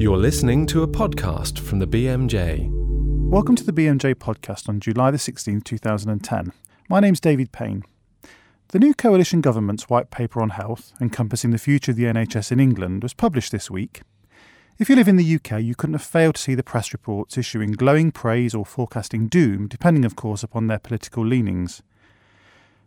You're listening to a podcast from the BMJ. Welcome to the BMJ podcast on July the 16th, 2010. My name's David Payne. The new coalition government's white paper on health, encompassing the future of the NHS in England, was published this week. If you live in the UK, you couldn't have failed to see the press reports issuing glowing praise or forecasting doom, depending, of course, upon their political leanings.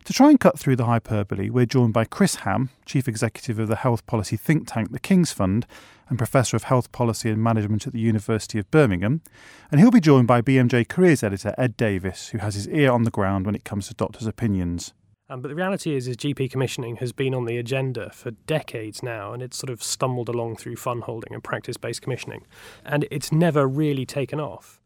To try and cut through the hyperbole, we're joined by Chris Ham, Chief Executive of the health policy think tank the King's Fund and Professor of Health Policy and Management at the University of Birmingham. And he'll be joined by BMJ Careers Editor Ed Davies, who has his ear on the ground when it comes to doctors' opinions. Um, but the reality is, is GP commissioning has been on the agenda for decades now, and it's sort of stumbled along through fund holding and practice-based commissioning, and it's never really taken off.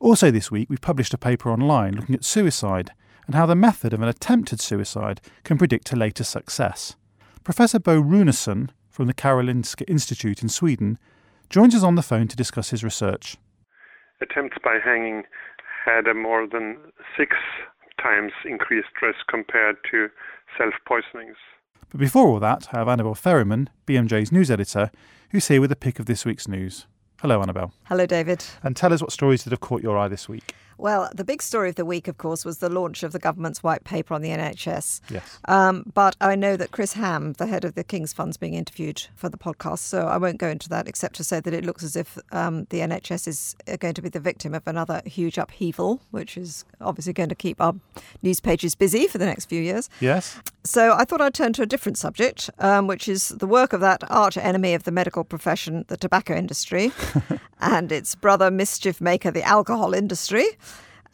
Also, this week we've published a paper online looking at suicide and how the method of an attempted suicide can predict a later success. Professor Bo Runeson from the Karolinska Institute in Sweden joins us on the phone to discuss his research. Attempts by hanging had a more than six times increased risk compared to self poisonings. But before all that, I have Annabel Ferriman, BMJ's news editor, who's here with a pick of this week's news. Hello, Annabel. Hello, David. And tell us what stories that have caught your eye this week. Well, the big story of the week, of course, was the launch of the government's white paper on the NHS. Yes. Um, but I know that Chris Ham, the head of the King's Fund, is being interviewed for the podcast, so I won't go into that except to say that it looks as if um, the NHS is going to be the victim of another huge upheaval, which is obviously going to keep our news pages busy for the next few years. Yes. So I thought I'd turn to a different subject, um, which is the work of that arch enemy of the medical profession, the tobacco industry, and its brother mischief maker, the alcohol industry,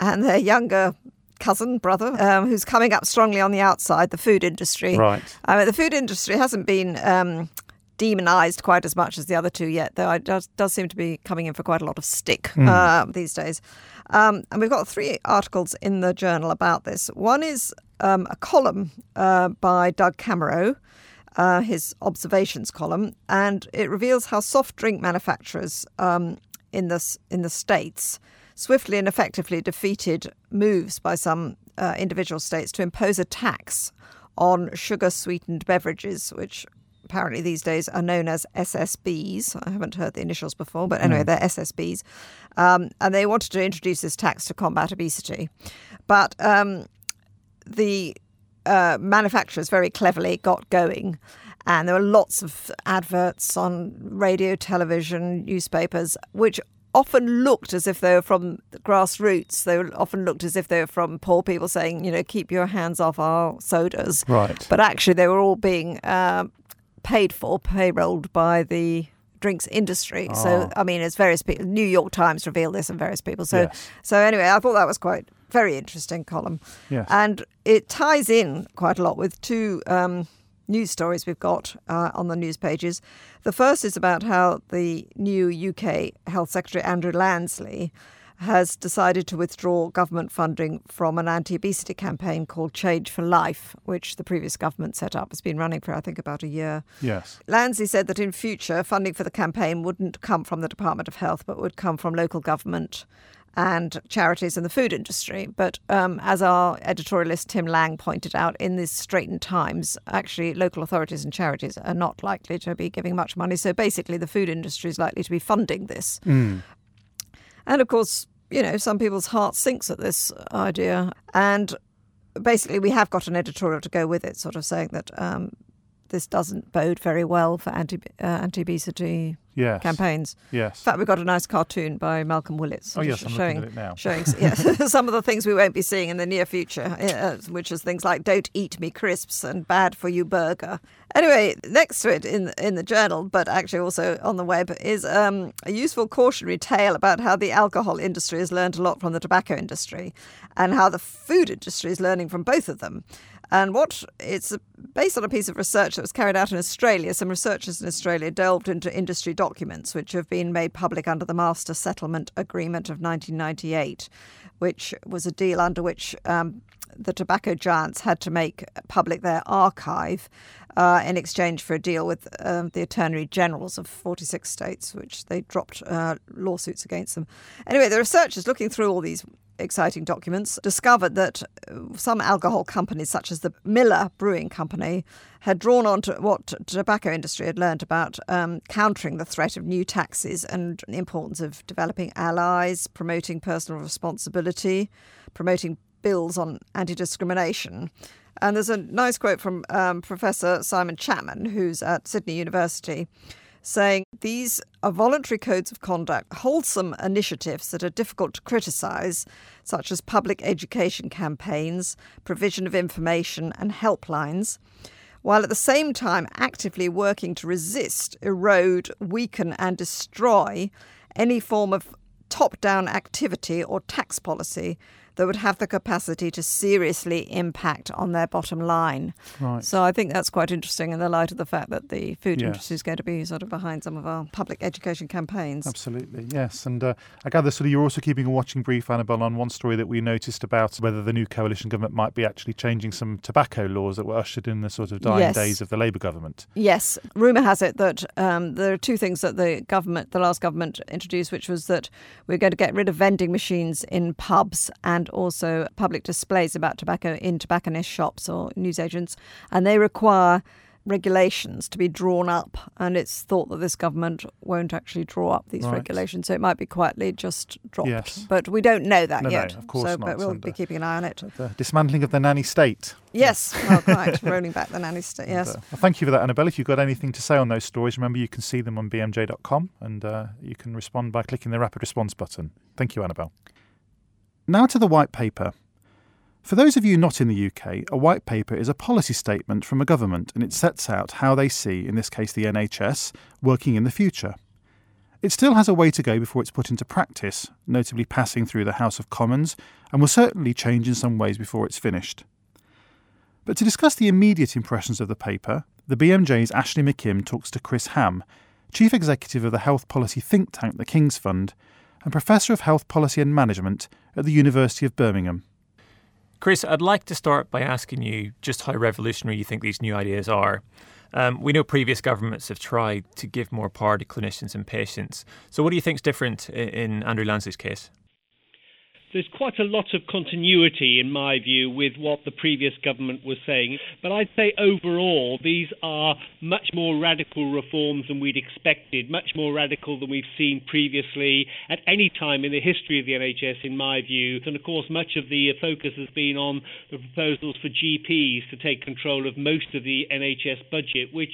and their younger cousin, brother, um, who's coming up strongly on the outside, the food industry. Right. I mean, the food industry hasn't been um, demonized quite as much as the other two yet, though it does, does seem to be coming in for quite a lot of stick Mm. uh, these days. Um, and we've got three articles in the journal about this. One is um, a column uh, by Doug Kamerow, uh, his observations column, and it reveals how soft drink manufacturers um, in the in the states swiftly and effectively defeated moves by some uh, individual states to impose a tax on sugar sweetened beverages, which apparently these days are known as SSBs. I haven't heard the initials before, but anyway, they're SSBs. Um, and they wanted to introduce this tax to combat obesity. But um, the uh, manufacturers very cleverly got going. And there were lots of adverts on radio, television, newspapers, which often looked as if they were from the grassroots. They were often looked as if they were from poor people saying, you know, keep your hands off our sodas. Right. But actually, they were all being uh, paid for, payrolled by the drinks industry. So, Ah. I mean, it's various people. New York Times revealed this and various people. So, Yes. so anyway, I thought that was quite very interesting column. Yes. And it ties in quite a lot with two um, news stories we've got uh, on the news pages. The first is about how the new UK Health Secretary, Andrew Lansley, has decided to withdraw government funding from an anti obesity campaign called Change4Life, which the previous government set up. It's been running for, I think, about a year. Yes. Lansley said that in future, funding for the campaign wouldn't come from the Department of Health, but would come from local government and charities in the food industry. But um, as our editorialist Tim Lang pointed out, in these straitened times, actually local authorities and charities are not likely to be giving much money. So basically, the food industry is likely to be funding this. Mm. And of course, you know, some people's heart sinks at this idea. And basically, we have got an editorial to go with it, sort of saying that um, this doesn't bode very well for anti uh, anti obesity Yes. campaigns. In fact, we've got a nice cartoon by Malcolm Willett Oh, yes, I'm showing looking at it now. showing yeah, some of the things we won't be seeing in the near future, uh, which is things like "Don't eat me crisps" and "Bad for you burger." Anyway, next to it in in the journal, but actually also on the web, is um, a useful cautionary tale about how the alcohol industry has learned a lot from the tobacco industry, and how the food industry is learning from both of them. And what it's based on a piece of research that was carried out in Australia. Some researchers in Australia delved into industry documents which have been made public under the Master Settlement Agreement of 1998, which was a deal under which um, the tobacco giants had to make public their archive uh, in exchange for a deal with um, the attorney generals of 46 states, which they dropped uh, lawsuits against them. Anyway, the researchers looking through all these exciting documents, discovered that uh, some alcohol companies, such as the Miller Brewing Company, had drawn on to what tobacco industry had learned about um, countering the threat of new taxes and the importance of developing allies, promoting personal responsibility, promoting bills on anti discrimination. And there's a nice quote from um, Professor Simon Chapman, who's at Sydney University, saying these are voluntary codes of conduct, wholesome initiatives that are difficult to criticise, such as public education campaigns, provision of information, and helplines, while at the same time actively working to resist, erode, weaken, and destroy any form of top down activity or tax policy that would have the capacity to seriously impact on their bottom line. Right. So I think that's quite interesting in the light of the fact that the food yes. industry is going to be sort of behind some of our public education campaigns. Absolutely, yes. And uh, I gather sort of you're also keeping a watching brief, Annabel, on one story that we noticed about whether the new coalition government might be actually changing some tobacco laws that were ushered in the sort of dying yes. days of the Labour government. Yes. Rumour has it that um, there are two things that the government, the last government, introduced, which was that we're going to get rid of vending machines in pubs and and also public displays about tobacco in tobacconist shops or newsagents, and they require regulations to be drawn up, and it's thought that this government won't actually draw up these right. regulations, so it might be quietly just dropped. Yes. But we don't know that no, yet. No, of course so, not. But we'll be keeping an eye on it. The dismantling of the nanny state. Yes, well, quite. Rolling back the nanny state, yes. And, uh, well, thank you for that, Annabel. If you've got anything to say on those stories, remember you can see them on bmj.com and uh, you can respond by clicking the rapid response button. Thank you, Annabel. Now to the white paper. For those of you not in the UK, a white paper is a policy statement from a government and it sets out how they see, in this case the NHS, working in the future. It still has a way to go before it's put into practice, notably passing through the House of Commons, and will certainly change in some ways before it's finished. But to discuss the immediate impressions of the paper, the BMJ's Ashley McKimm talks to Chris Ham, Chief Executive of the health policy think tank the King's Fund, and Professor of Health Policy and Management at the University of Birmingham. Chris, I'd like to start by asking you just how revolutionary you think these new ideas are. Um, we know previous governments have tried to give more power to clinicians and patients. So, what do you think is different in Andrew Lansley's case? There's quite a lot of continuity, in my view, with what the previous government was saying. But I'd say overall, these are much more radical reforms than we'd expected, much more radical than we've seen previously at any time in the history of the NHS, in my view. And of course, much of the focus has been on the proposals for GPs to take control of most of the NHS budget, which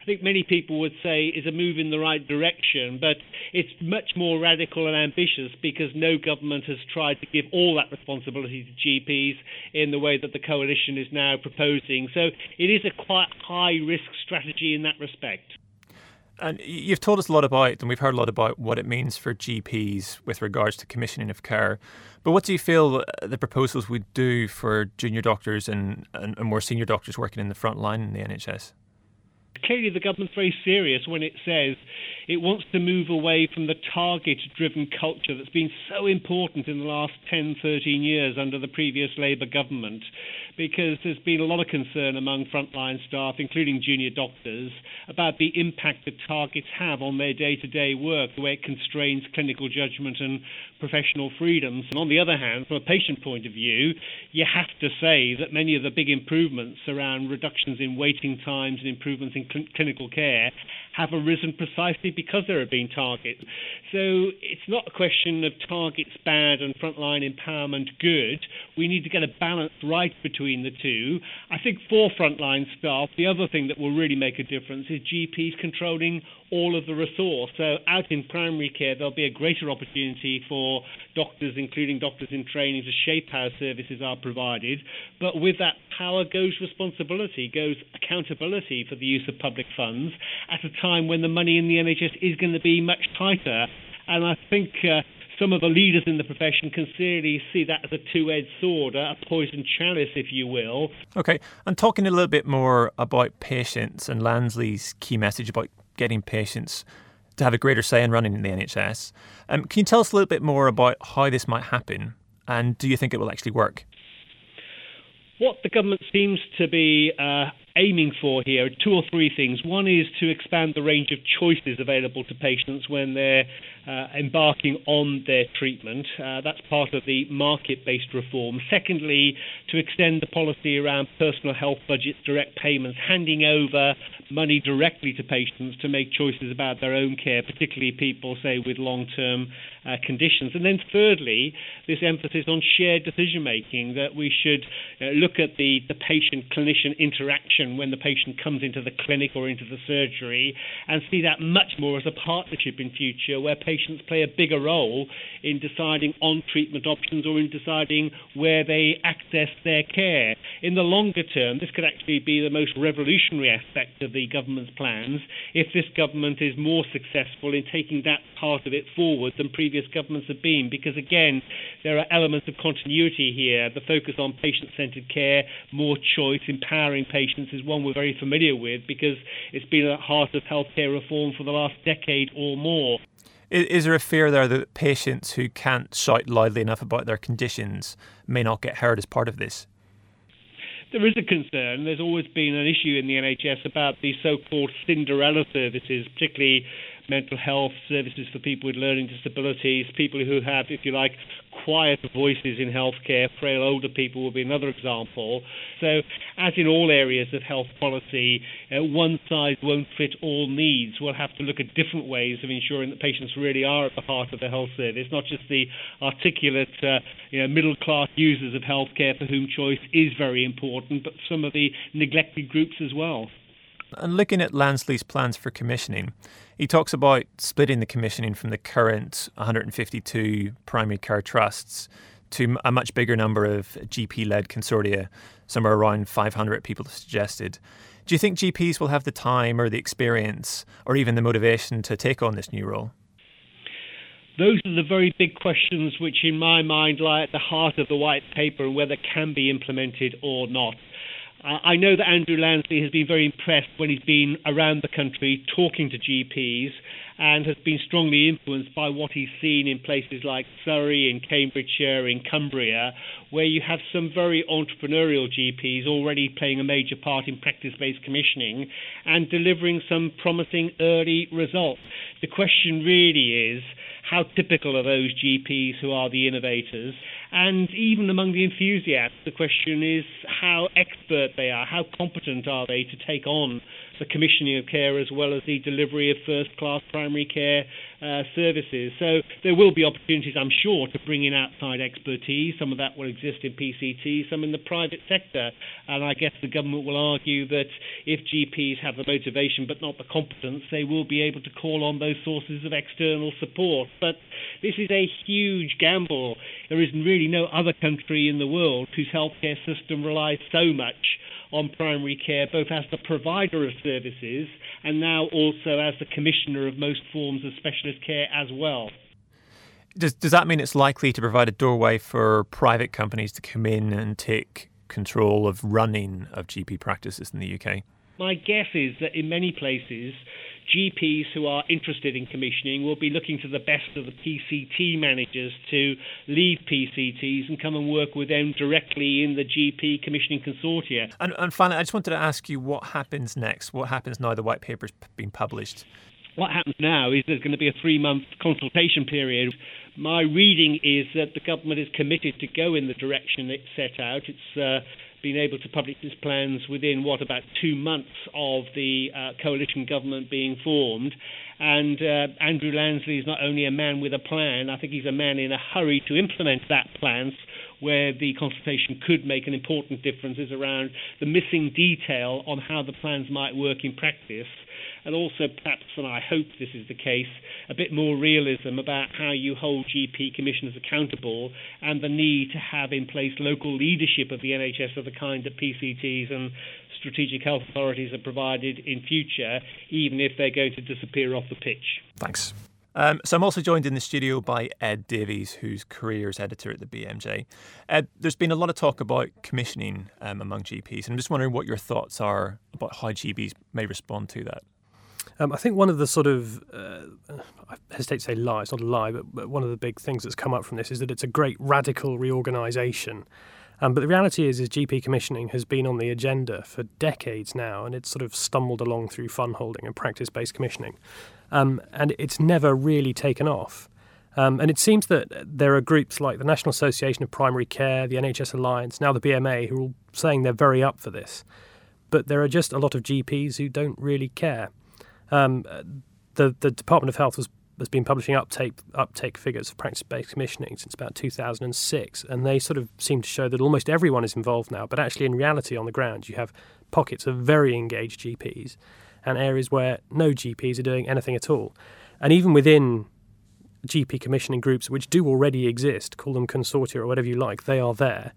I think many people would say is a move in the right direction, but it's much more radical and ambitious because no government has tried to give all that responsibility to GPs in the way that the coalition is now proposing. So it is a quite high risk strategy in that respect. And you've told us a lot about, and we've heard a lot about what it means for GPs with regards to commissioning of care. But what do you feel uh, the proposals would do for junior doctors and, and, and more senior doctors working in the front line in the NHS? Clearly the government's very serious when it says it wants to move away from the target driven culture that's been so important in the last 10, 13 years under the previous Labour government because there's been a lot of concern among frontline staff, including junior doctors, about the impact that targets have on their day to day work, the way it constrains clinical judgment and professional freedoms. And on the other hand, from a patient point of view, you have to say that many of the big improvements around reductions in waiting times and improvements in cl- clinical care have arisen precisely because there have been targets. So it's not a question of targets bad and frontline empowerment good. We need to get a balance right between the two. I think for frontline staff, the other thing that will really make a difference is GPs controlling all of the resource. So out in primary care, there'll be a greater opportunity for doctors, including doctors in training, to shape how services are provided. But with that power goes responsibility, goes accountability for the use of public funds at a time when the money in the NHS is going to be much tighter. And I think. Uh, some of the leaders in the profession can clearly see that as a two edged sword, a poisoned chalice, if you will. Okay, and talking a little bit more about patients and Lansley's key message about getting patients to have a greater say in running in the NHS. Um, can you tell us a little bit more about how this might happen, and do you think it will actually work? What the government seems to be uh, aiming for here are two or three things. One is to expand the range of choices available to patients when they're uh, embarking on their treatment. Uh, that's part of the market based reform. Secondly, to extend the policy around personal health budgets, direct payments, handing over money directly to patients to make choices about their own care, particularly people, say, with long term uh, conditions. And then, thirdly, this emphasis on shared decision making that we should uh, look at the, the patient clinician interaction when the patient comes into the clinic or into the surgery and see that much more as a partnership in future where patients play a bigger role in deciding on treatment options or in deciding where they access their care. In the longer term, this could actually be the most revolutionary aspect of the government's plans if this government is more successful in taking that part of it forward than previous governments have been. Because again, there are elements of continuity here. The focus on patient centered care, more choice, empowering patients is one we're very familiar with because it's been at the heart of healthcare reform for the last decade or more. Is, there a fear there that patients who can't shout loudly enough about their conditions may not get heard as part of this? There is a concern. There's always been an issue in the NHS about the so called Cinderella services, particularly mental health services for people with learning disabilities, people who have, if you like, quieter voices in healthcare. Frail older people will be another example. So, as in all areas of health policy, uh, one size won't fit all needs. We'll have to look at different ways of ensuring that patients really are at the heart of the health service, not just the articulate, uh, you know, middle class users of healthcare for whom choice is very important, but some of the neglected groups as well. And looking at Lansley's plans for commissioning, he talks about splitting the commissioning from the current 152 primary care trusts to a much bigger number of GP led consortia, somewhere around 500 people suggested. Do you think GPs will have the time or the experience or even the motivation to take on this new role? Those are the very big questions which, in my mind, lie at the heart of the white paper and whether can be implemented or not. I know that Andrew Lansley has been very impressed when he's been around the country talking to GPs and has been strongly influenced by what he's seen in places like Surrey, in Cambridgeshire, in Cumbria, where you have some very entrepreneurial GPs already playing a major part in practice based commissioning and delivering some promising early results. The question really is how typical are those GPs who are the innovators? And even among the enthusiasts, the question is how expert they are, how competent are they to take on the commissioning of care as well as the delivery of first class primary care uh, services. So there will be opportunities, I'm sure, to bring in outside expertise. Some of that will exist in PCT, some in the private sector. And I guess the government will argue that if GPs have the motivation but not the competence, they will be able to call on those sources of external support. But this is a huge gamble. There is really no other country in the world whose healthcare system relies so much on primary care, both as the provider of services and now also as the commissioner of most forms of specialist care as well. Does, does that mean it's likely to provide a doorway for private companies to come in and take control of running of GP practices in the UK? My guess is that in many places, GPs who are interested in commissioning will be looking to the best of the PCT managers to leave PCTs and come and work with them directly in the GP commissioning consortia. And, and finally, I just wanted to ask you what happens next? What happens now the white paper's been published? What happens now is there's going to be a three month consultation period. My reading is that the government is committed to go in the direction it set out. It's uh, been able to publish its plans within what about two months of the uh, coalition government being formed. And uh, Andrew Lansley is not only a man with a plan, I think he's a man in a hurry to implement that plan. Where the consultation could make an important difference is around the missing detail on how the plans might work in practice and also perhaps, and I hope this is the case, a bit more realism about how you hold GP commissioners accountable and the need to have in place local leadership of the NHS of the kind that PCTs and strategic health authorities are provided in future, even if they're going to disappear off the pitch. Thanks. Um, so I'm also joined in the studio by Ed Davies, who's careers editor at the BMJ. Ed, there's been a lot of talk about commissioning um, among GPs, and I'm just wondering what your thoughts are about how GPs may respond to that. Um, I think one of the sort of, uh, I hesitate to say lie, it's not a lie, but, but, one of the big things that's come up from this is that it's a great radical reorganisation. Um, but the reality is, is GP commissioning has been on the agenda for decades now, and it's sort of stumbled along through fund holding and practice-based commissioning, um, and it's never really taken off. Um, and it seems that there are groups like the National Association of Primary Care, the NHS Alliance, now the BMA, who are all saying they're very up for this. But there are just a lot of GPs who don't really care. Um, the the Department of Health has been publishing uptake uptake figures of practice-based commissioning since about 2006, and they sort of seem to show that almost everyone is involved now. But actually, in reality, on the ground, you have pockets of very engaged GPs and areas where no GPs are doing anything at all. And even within GP commissioning groups, which do already exist, call them consortia or whatever you like, they are there.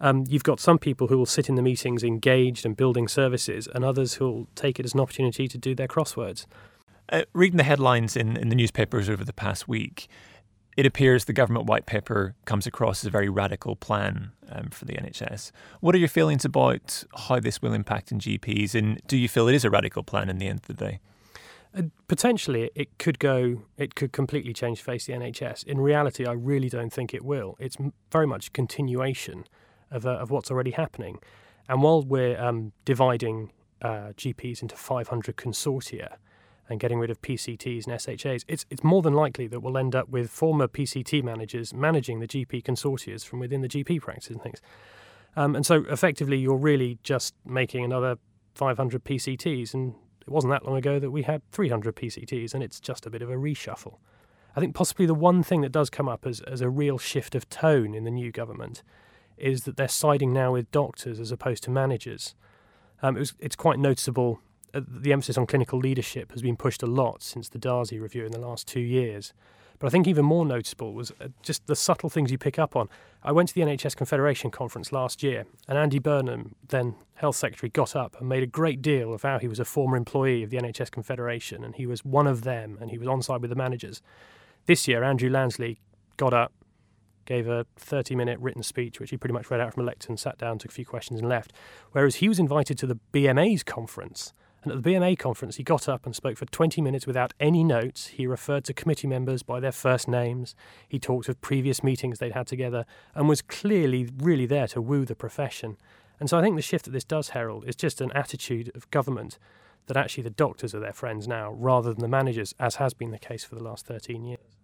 Um, you've got some people who will sit in the meetings engaged and building services, and others who will take it as an opportunity to do their crosswords. Uh, reading the headlines in, in the newspapers over the past week, it appears the government white paper comes across as a very radical plan um, for the NHS. What are your feelings about how this will impact in GPs, and do you feel it is a radical plan in the end of the day? Uh, potentially, it could go. It could completely change face the NHS. In reality, I really don't think it will. It's very much continuation of, uh, of what's already happening. And while we're um, dividing uh, GPs into 500 consortia, and getting rid of PCTs and SHAs, it's it's more than likely that we'll end up with former PCT managers managing the GP consortia from within the GP practice and things. Um, and so effectively, you're really just making another 500 PCTs, and it wasn't that long ago that we had 300 PCTs, and it's just a bit of a reshuffle. I think possibly the one thing that does come up as, as a real shift of tone in the new government is that they're siding now with doctors as opposed to managers. Um, it was, it's quite noticeable uh, the emphasis on clinical leadership has been pushed a lot since the Darzi review in the last two years. But I think even more noticeable was uh, just the subtle things you pick up on. I went to the NHS Confederation conference last year, and Andy Burnham, then Health Secretary, got up and made a great deal of how he was a former employee of the NHS Confederation and he was one of them and he was on side with the managers. This year, Andrew Lansley got up, gave a 30 minute written speech, which he pretty much read out from a lectern, sat down, took a few questions, and left. Whereas he was invited to the BMA's conference and at the BMA conference, he got up and spoke for 20 minutes without any notes. He referred to committee members by their first names. He talked of previous meetings they'd had together and was clearly really there to woo the profession. And so I think the shift that this does herald is just an attitude of government that actually the doctors are their friends now rather than the managers, as has been the case for the last 13 years.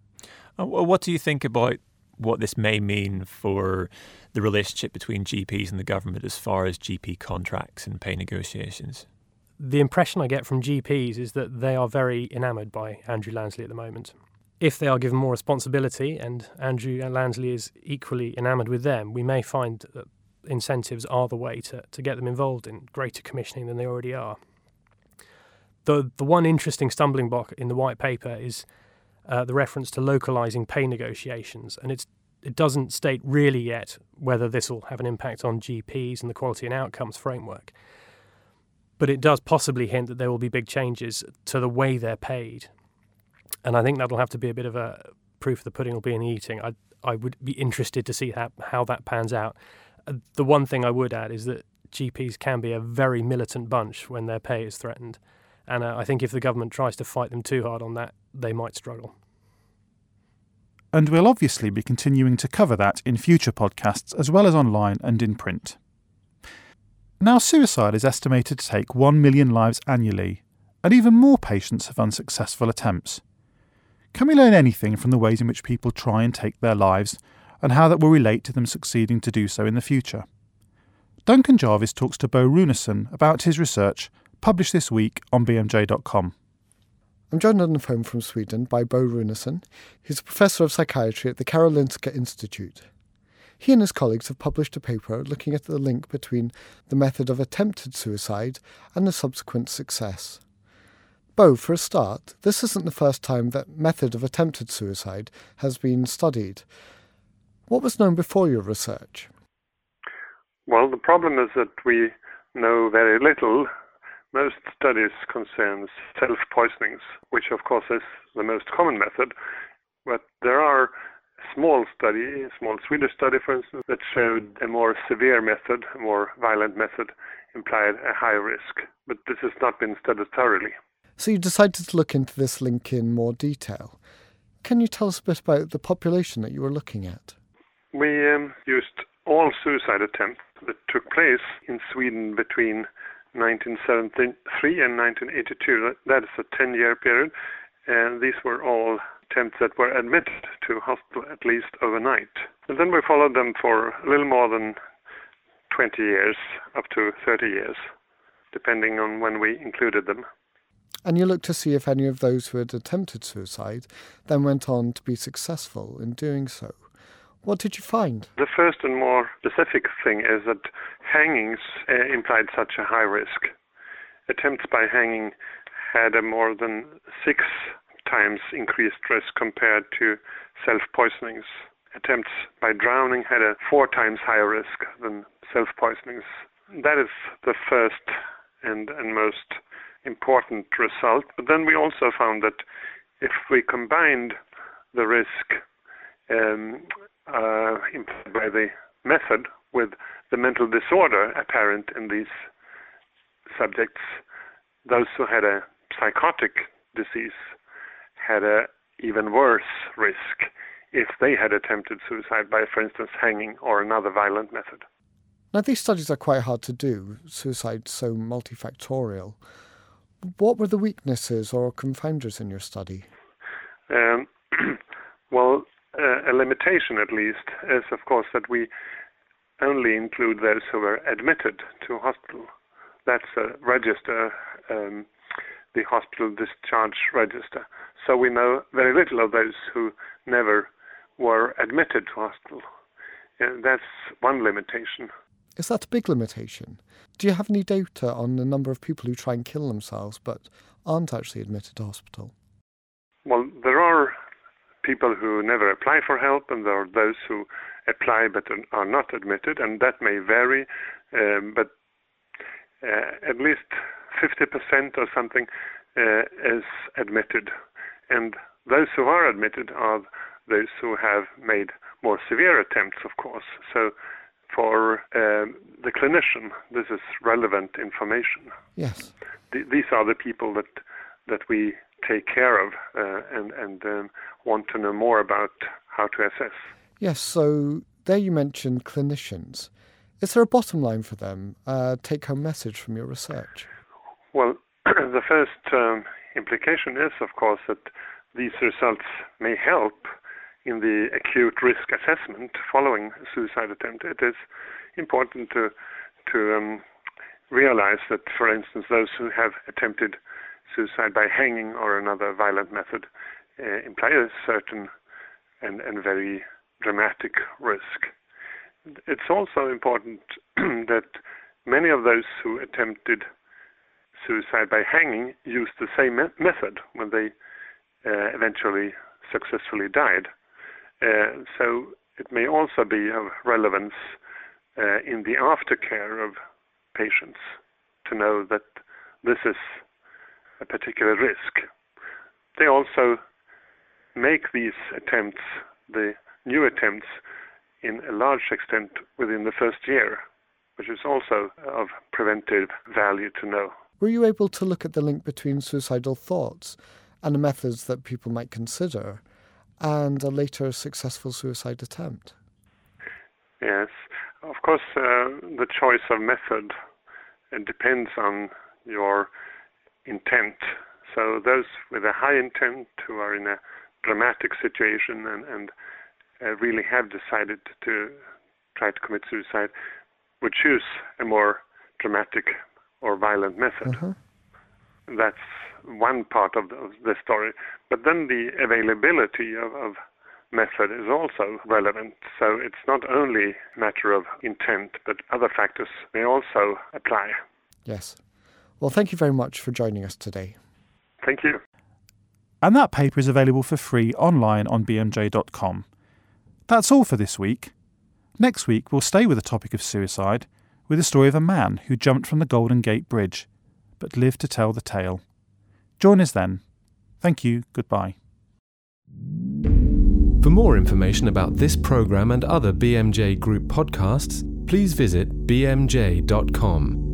Uh, what do you think about what this may mean for the relationship between GPs and the government as far as GP contracts and pay negotiations? the impression I get from GPs is that they are very enamoured by Andrew Lansley at the moment. If they are given more responsibility and Andrew Lansley is equally enamoured with them, we may find that incentives are the way to, to get them involved in greater commissioning than they already are. The, the one interesting stumbling block in the white paper is uh, the reference to localising pay negotiations, and it's it doesn't state really yet whether this will have an impact on GPs and the quality and outcomes framework but it does possibly hint that there will be big changes to the way they're paid. And I think that'll have to be a bit of a proof of the pudding will be in the eating. I I would be interested to see how, how that pans out. Uh, the one thing I would add is that GPs can be a very militant bunch when their pay is threatened. And uh, I think if the government tries to fight them too hard on that, they might struggle. And we'll obviously be continuing to cover that in future podcasts as well as online and in print. Now, suicide is estimated to take 1 million lives annually, and even more patients have unsuccessful attempts. Can we learn anything from the ways in which people try and take their lives, and how that will relate to them succeeding to do so in the future? Duncan Jarvis talks to Bo Runeson about his research, published this week on BMJ.com. I'm joined on the phone from Sweden by Bo Runeson. He's a professor of psychiatry at the Karolinska Institute. He and his colleagues have published a paper looking at the link between the method of attempted suicide and the subsequent success. Bo, for a start, this isn't the first time that method of attempted suicide has been studied. What was known before your research? Well, the problem is that we know very little. Most studies concern self-poisonings, which of course is the most common method, but there are small study, a small Swedish study, for instance, that showed a more severe method, a more violent method, implied a higher risk. But this has not been studied thoroughly. So you decided to look into this link in more detail. Can you tell us a bit about the population that you were looking at? We um, used all suicide attempts that took place in Sweden between 1973 and 1982. That is a 10 year period. And these were all attempts that were admitted to hospital at least overnight. And then we followed them for a little more than 20 years, up to 30 years, depending on when we included them. And you looked to see if any of those who had attempted suicide then went on to be successful in doing so. What did you find? The first and more specific thing is that hangings uh, implied such a high risk. Attempts by hanging had a more than six times increased risk compared to self poisonings. Attempts by drowning had a four times higher risk than self poisonings. That is the first and, and most important result. But then we also found that if we combined the risk um, uh, by the method with the mental disorder apparent in these subjects, those who had a psychotic disease had a even worse risk if they had attempted suicide by, for instance, hanging or another violent method. Now, these studies are quite hard to do, suicide so multifactorial. What were the weaknesses or confounders in your study? Um, well, a limitation at least is, of course, that we only include those who were admitted to hospital. That's a register, um, the hospital discharge register. So we know very little of those who never were admitted to hospital. That's one limitation. Is that a big limitation? Do you have any data on the number of people who try and kill themselves but aren't actually admitted to hospital? Well, there are people who never apply for help, and there are those who apply but are not admitted, and that may vary. Um, but uh, at least 50% or something uh, is admitted, and those who are admitted are those who have made more severe attempts, of course. So for um, the clinician, this is relevant information. Yes. Th- these are the people that that we take care of uh, and and um, want to know more about how to assess. Yes. So there you mentioned clinicians. Is there a bottom line for them? Uh, take home message from your research? Well, the first um, implication is, of course, that these results may help in the acute risk assessment following a suicide attempt. It is important to to um, realize that, for instance, those who have attempted suicide by hanging or another violent method uh, imply a certain and, and very dramatic risk. It's also important that many of those who attempted suicide by hanging used the same me- method when they uh, eventually successfully died. Uh, so it may also be of relevance uh, in the aftercare of patients to know that this is a particular risk. They also make these attempts, the new attempts, in a large extent within the first year, which is also of preventive value to know. Were you able to look at the link between suicidal thoughts and the methods that people might consider and a later successful suicide attempt? Yes, of course, uh, the choice of method it depends on your intent. So those with a high intent who are in a dramatic situation and, and uh, really have decided to try to commit suicide would choose a more dramatic or violent method. Uh-huh. That's one part of the, of the, story. But then the availability of, of method is also relevant. So it's not only a matter of intent, but other factors may also apply. Yes. Well, thank you very much for joining us today. Thank you. And that paper is available for free online on bmj.com. That's all for this week. Next week, we'll stay with the topic of suicide with the story of a man who jumped from the Golden Gate Bridge but lived to tell the tale. Join us then. Thank you. Goodbye. For more information about this programme and other BMJ Group podcasts, please visit bmj.com.